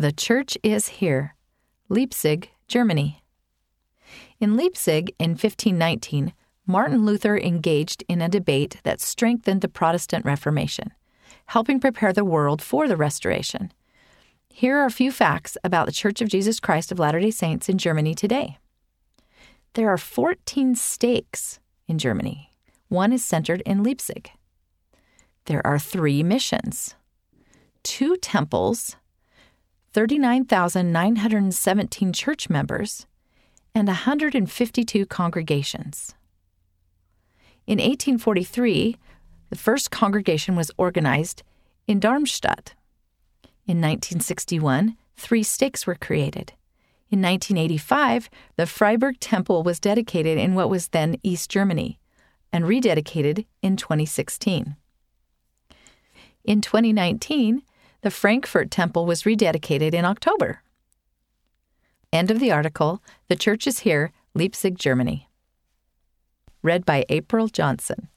The Church is Here, Leipzig, Germany. In Leipzig in 1519, Martin Luther engaged in a debate that strengthened the Protestant Reformation, helping prepare the world for the Restoration. Here are a few facts about the Church of Jesus Christ of Latter day Saints in Germany today. There are 14 stakes in Germany. One is centered in Leipzig. There are three missions, two temples, 39,917 church members, and 152 congregations. In 1843, the first congregation was organized in Darmstadt. In 1961, three stakes were created. In 1985, the Freiberg Temple was dedicated in what was then East Germany and rededicated in 2016. In 2019, the Frankfurt Temple was rededicated in October. End of the article The Church is Here, Leipzig, Germany. Read by April Johnson.